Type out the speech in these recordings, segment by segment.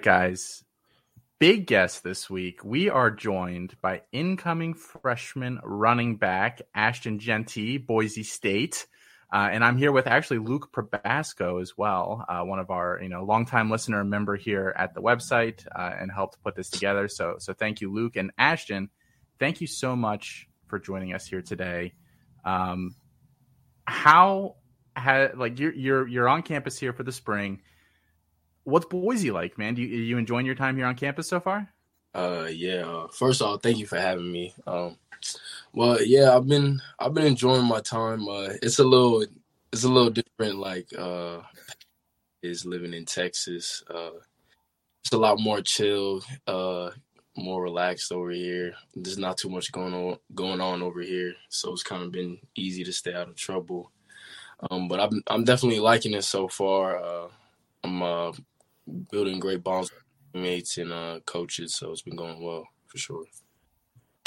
right, guys. Big guest this week. We are joined by incoming freshman running back Ashton Jeanty, Boise State. Uh, and I'm here with actually Luke Probasco as well, uh, one of our you know longtime listener member here at the website, uh, and helped put this together. So so thank you, Luke and Ashton. Thank you so much for joining us here today. Um, how had like you're you're you're on campus here for the spring? What's Boise like, man? Do you you enjoying your time here on campus so far? Uh, yeah. Uh, first all, thank you for having me. Um, well, yeah, I've been I've been enjoying my time. Uh, it's a little it's a little different. Like uh, is living in Texas. Uh, it's a lot more chill, uh, more relaxed over here. There's not too much going on going on over here, so it's kind of been easy to stay out of trouble. Um, but I'm I'm definitely liking it so far. Uh, I'm uh, building great bonds with mates and uh, coaches, so it's been going well for sure.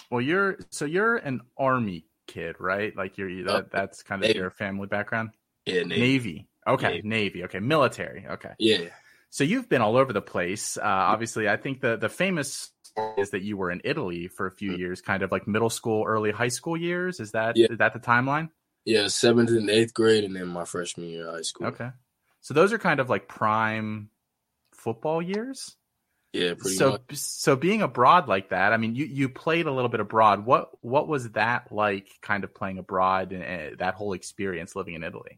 Well, you're so you're an army kid, right? Like you're that, that's kind of Navy. your family background. Yeah, Navy. Navy. Okay, Navy. Navy. Okay, military. Okay. Yeah. So you've been all over the place. Uh, obviously, I think the the famous is that you were in Italy for a few mm-hmm. years, kind of like middle school, early high school years. Is that yeah. is that the timeline? Yeah, seventh and eighth grade, and then my freshman year of high school. Okay, so those are kind of like prime football years. Yeah, pretty so, much. So being abroad like that, I mean, you, you played a little bit abroad. What what was that like, kind of playing abroad and, and that whole experience living in Italy?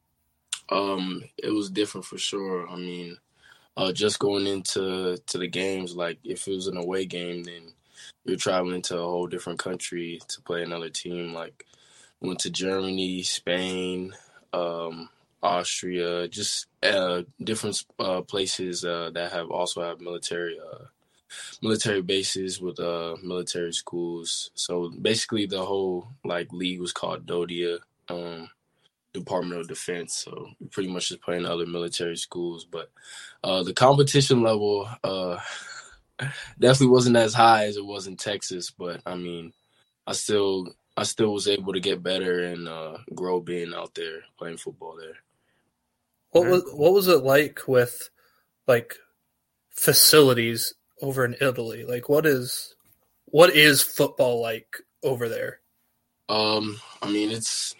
Um, it was different for sure. I mean, uh, just going into to the games, like if it was an away game, then you're traveling to a whole different country to play another team. Like went to Germany, Spain, um, Austria, just uh, different uh, places uh, that have also have military uh, military bases with uh, military schools. So basically, the whole like league was called DoDEA, um, Department of Defense. So pretty much just playing other military schools, but uh, the competition level definitely wasn't as high as it was in Texas. But I mean, I still I still was able to get better and grow being out there playing football there. What was what was it like with like facilities over in Italy? Like what is what is football like over there? Um, I mean it's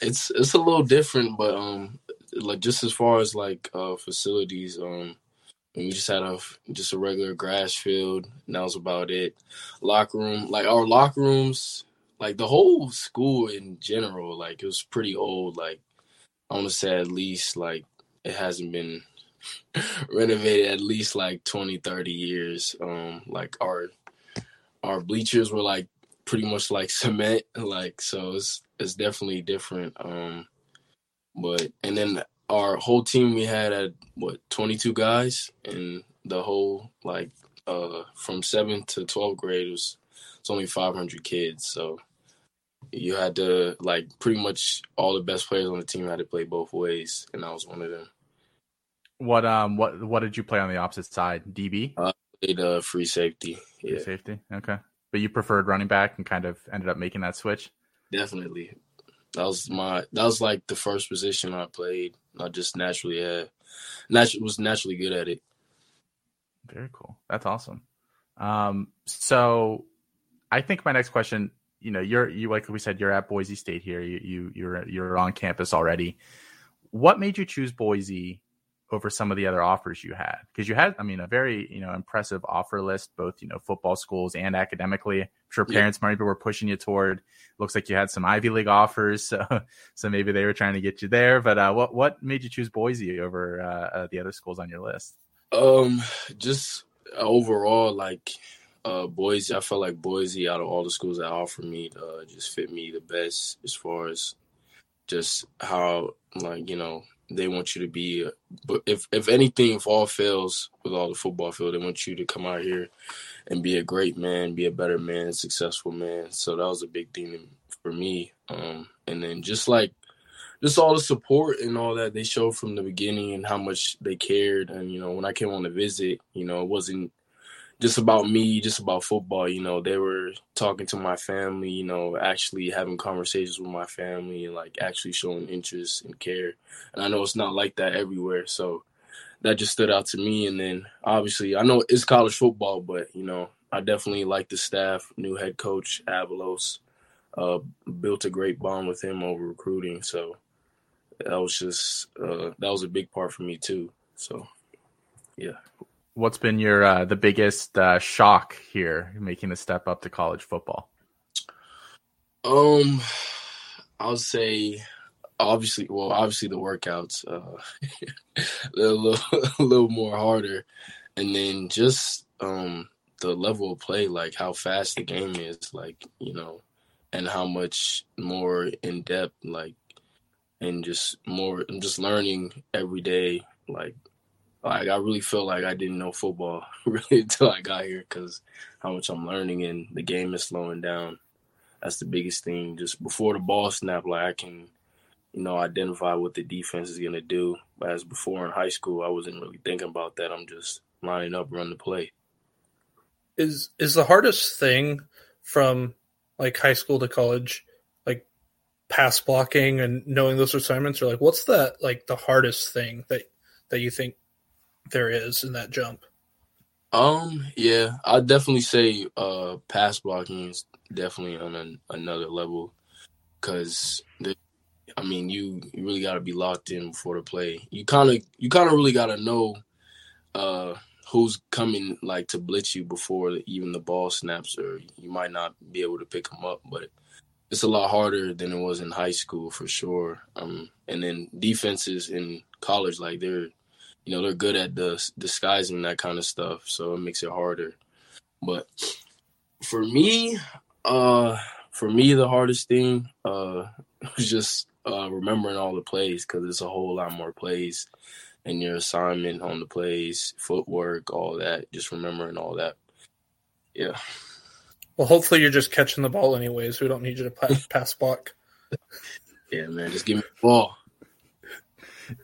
it's it's a little different, but um, like just as far as like uh facilities, um, we just had a just a regular grass field, and that was about it. Locker room, like our locker rooms, like the whole school in general, like it was pretty old. Like I want to say at least like it hasn't been renovated at least like 20 30 years. Um like our our bleachers were like pretty much like cement like so it's it's definitely different um but and then our whole team we had at what 22 guys? And the whole like uh from 7th to 12th grade was it's only 500 kids so you had to like pretty much all the best players on the team had to play both ways, and I was one of them. What um what what did you play on the opposite side? DB. Uh, played uh, free safety. Yeah. Free safety. Okay, but you preferred running back and kind of ended up making that switch. Definitely, that was my that was like the first position I played. I just naturally had, naturally was naturally good at it. Very cool. That's awesome. Um, so I think my next question you know, you're you like we said, you're at Boise State here. You you you're you're on campus already. What made you choose Boise over some of the other offers you had? Because you had, I mean, a very you know impressive offer list, both you know football schools and academically. I'm sure parents yeah. maybe were pushing you toward. Looks like you had some Ivy League offers, so so maybe they were trying to get you there. But uh, what what made you choose Boise over uh, uh, the other schools on your list? Um, just overall, like uh, Boise, I felt like Boise, out of all the schools that offered me, uh, just fit me the best as far as just how, like, you know, they want you to be. But if if anything, if all fails with all the football field, they want you to come out here and be a great man, be a better man, successful man. So that was a big thing for me. Um, and then just like just all the support and all that they showed from the beginning and how much they cared. And you know, when I came on the visit, you know, it wasn't just about me, just about football. You know, they were talking to my family, you know, actually having conversations with my family and like actually showing interest and care. And I know it's not like that everywhere. So that just stood out to me. And then obviously, I know it's college football, but you know, I definitely like the staff, new head coach Avalos. Uh, built a great bond with him over recruiting, so that was just uh, that was a big part for me too. So, yeah. What's been your uh, the biggest uh, shock here making the step up to college football? Um, I'll say obviously, well, obviously the workouts uh, a little a little more harder, and then just um the level of play, like how fast the game is, like you know, and how much more in depth, like, and just more. I'm just learning every day, like. Like I really feel like I didn't know football really until I got here because how much I'm learning and the game is slowing down. That's the biggest thing. Just before the ball snap, like I can you know, identify what the defense is going to do. But As before in high school, I wasn't really thinking about that. I'm just lining up, run the play. Is is the hardest thing from like high school to college, like pass blocking and knowing those assignments, or like what's that like the hardest thing that that you think there is in that jump? Um, yeah, I'd definitely say uh pass blocking is definitely on an, another level because I mean, you, you really got to be locked in before the play. You kind of you kind of really got to know uh, who's coming like to blitz you before even the ball snaps, or you might not be able to pick them up. But it's a lot harder than it was in high school for sure. Um, and then defenses in college, like they're you know they're good at the disguising that kind of stuff, so it makes it harder. But for me, uh, for me, the hardest thing uh, was just uh, remembering all the plays because it's a whole lot more plays and your assignment on the plays, footwork, all that. Just remembering all that. Yeah. Well, hopefully you're just catching the ball anyways. We don't need you to pass, pass block. yeah, man, just give me the ball.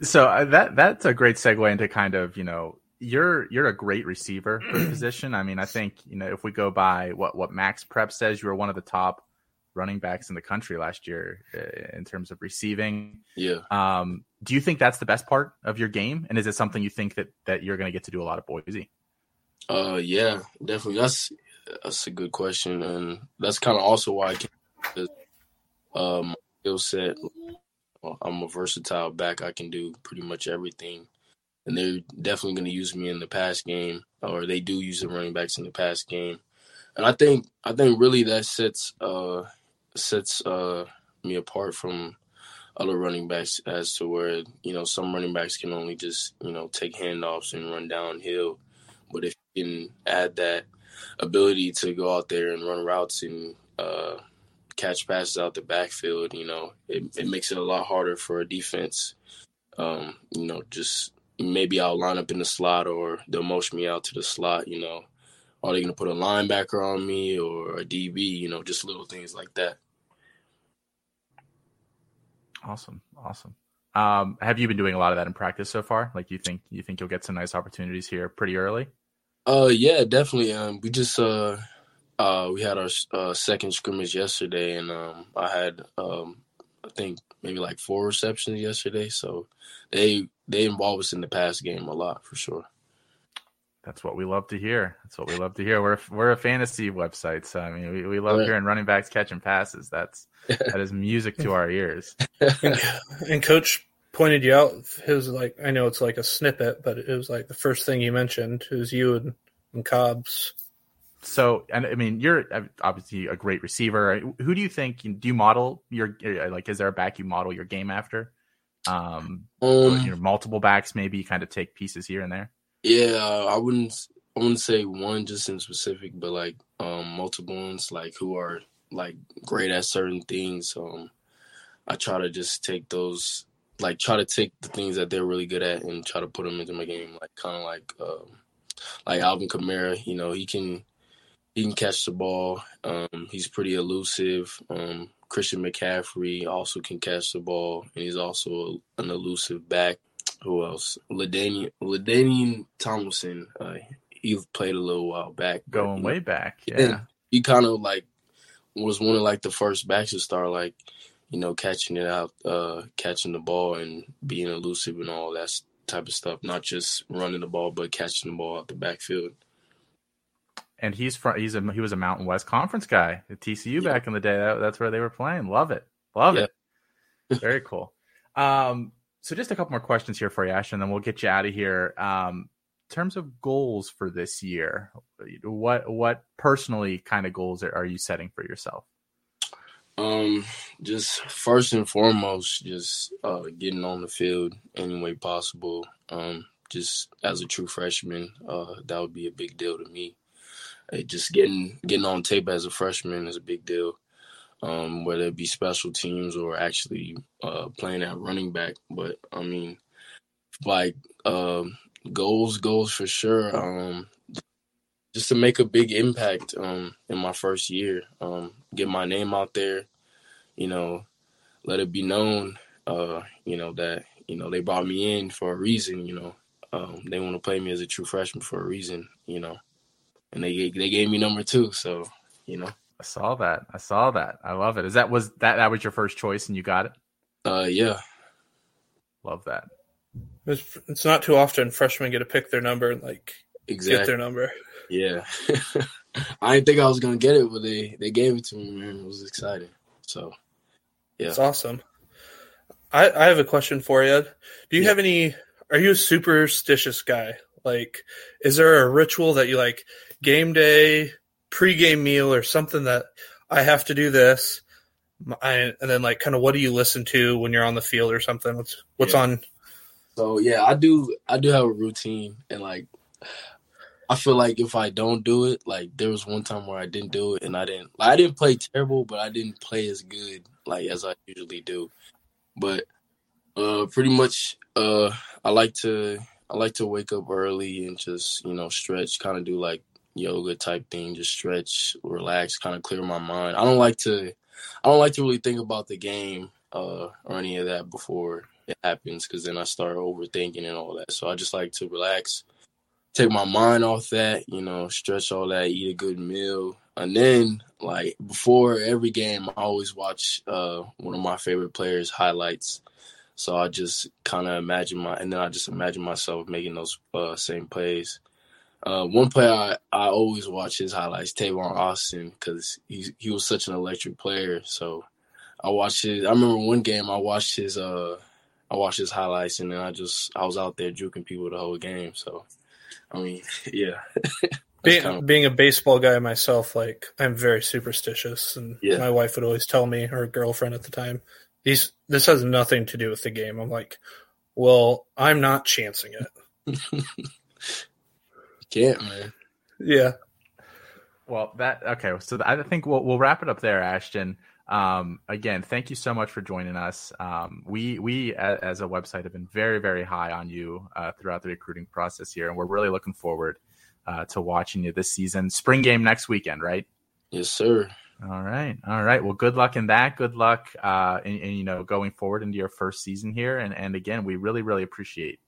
So uh, that that's a great segue into kind of you know you're you're a great receiver for the position. I mean, I think you know if we go by what what Max Prep says, you were one of the top running backs in the country last year uh, in terms of receiving. Yeah. Um, do you think that's the best part of your game, and is it something you think that that you're going to get to do a lot of Boise? Uh, yeah, definitely. That's that's a good question, and that's kind of also why I can. Um, skill set. I'm a versatile back. I can do pretty much everything, and they're definitely going to use me in the pass game, or they do use the running backs in the pass game. And I think I think really that sets uh sets uh, me apart from other running backs as to where you know some running backs can only just you know take handoffs and run downhill, but if you can add that ability to go out there and run routes and uh, catch passes out the backfield, you know, it, it makes it a lot harder for a defense. Um, you know, just maybe I'll line up in the slot or they'll motion me out to the slot, you know, are they going to put a linebacker on me or a DB? You know, just little things like that. Awesome, awesome. Um, have you been doing a lot of that in practice so far? Like, you think you think you'll get some nice opportunities here pretty early? Uh, yeah, definitely. Um, we just uh, uh, we had our uh, second scrimmage yesterday, and um, I had um, I think maybe like four receptions yesterday. So they they involve us in the pass game a lot for sure. That's what we love to hear. That's what we love to hear. We're we're a fantasy website, so I mean, we, we love hearing running backs catching passes. That's that is music to our ears. and, and, coach pointed you out. It was like I know it's like a snippet, but it was like the first thing you mentioned was you and, and Cobbs. So, and I mean, you're obviously a great receiver. Who do you think? Do you model your like? Is there a back you model your game after? Um, um you know, multiple backs, maybe you kind of take pieces here and there. Yeah, I wouldn't I wouldn't say one just in specific, but like um multiple ones like who are like great at certain things. Um I try to just take those like try to take the things that they're really good at and try to put them into my game. Like kind of like um like Alvin Kamara, you know, he can he can catch the ball. Um he's pretty elusive. Um Christian McCaffrey also can catch the ball and he's also an elusive back who else? LaDainian LaDainian Tomlinson. Uh, he played a little while back, going way back. Yeah, he kind of like was one of like the first backs to start like you know catching it out, uh, catching the ball and being elusive and all that type of stuff, not just running the ball, but catching the ball out the backfield. And he's from he's a he was a Mountain West Conference guy at TCU yeah. back in the day. That, that's where they were playing. Love it, love yeah. it. Very cool. Um, so just a couple more questions here for you, Ash, and then we'll get you out of here. Um, in terms of goals for this year, what what personally kind of goals are, are you setting for yourself? Um, just first and foremost, just uh, getting on the field any way possible. Um, just as a true freshman, uh, that would be a big deal to me. Uh, just getting getting on tape as a freshman is a big deal. Um, whether it be special teams or actually uh, playing at running back. But I mean, like um, goals, goals for sure. Um, just to make a big impact um, in my first year, um, get my name out there, you know, let it be known, uh, you know, that, you know, they brought me in for a reason, you know. Um, they want to play me as a true freshman for a reason, you know. And they they gave me number two, so, you know. I saw that. I saw that. I love it. Is that was that that was your first choice and you got it? Uh yeah. Love that. It's, it's not too often freshmen get to pick their number and like exactly. get their number. Yeah. I didn't think I was gonna get it, but they they gave it to me, man. It was exciting. So yeah. It's awesome. I, I have a question for you. Do you yeah. have any are you a superstitious guy? Like is there a ritual that you like game day, pregame meal or something that I have to do this? I, and then like kind of what do you listen to when you're on the field or something? What's what's yeah. on so yeah, I do I do have a routine and like I feel like if I don't do it, like there was one time where I didn't do it and I didn't like, I didn't play terrible, but I didn't play as good like as I usually do. But uh pretty much uh I like to I like to wake up early and just, you know, stretch, kind of do like yoga type thing, just stretch, relax, kind of clear my mind. I don't like to I don't like to really think about the game uh or any of that before it happens because then I start overthinking and all that. So I just like to relax, take my mind off that, you know, stretch all that, eat a good meal. And then like before every game I always watch uh one of my favorite players highlights. So I just kind of imagine my and then I just imagine myself making those uh, same plays. Uh, one player I, I always watch his highlights, Tavon Austin, because he he was such an electric player. So I watched his. I remember one game I watched his uh I watched his highlights and then I just I was out there juking people the whole game. So I mean, yeah. being, kind of... being a baseball guy myself, like I'm very superstitious, and yeah. my wife would always tell me, her girlfriend at the time, these this has nothing to do with the game. I'm like, well, I'm not chancing it. can't, man. Yeah. Well, that okay. So I think we'll we'll wrap it up there, Ashton. Um, again, thank you so much for joining us. Um, we we as a website have been very very high on you uh, throughout the recruiting process here, and we're really looking forward uh, to watching you this season. Spring game next weekend, right? Yes, sir. All right, all right. Well, good luck in that. Good luck, uh, in, in, you know, going forward into your first season here. And and again, we really really appreciate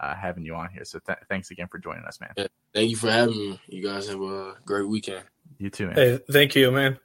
uh, having you on here. So th- thanks again for joining us, man. Yeah, thank you for having me. You guys have a great weekend. You too, man. Hey, thank you, man.